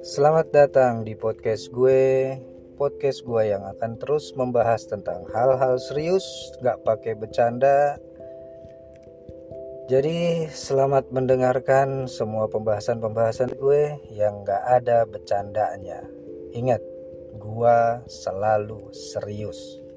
Selamat datang di podcast gue Podcast gue yang akan terus membahas tentang hal-hal serius Gak pakai bercanda. Jadi selamat mendengarkan semua pembahasan-pembahasan gue Yang gak ada bercandanya. Ingat, gue selalu serius.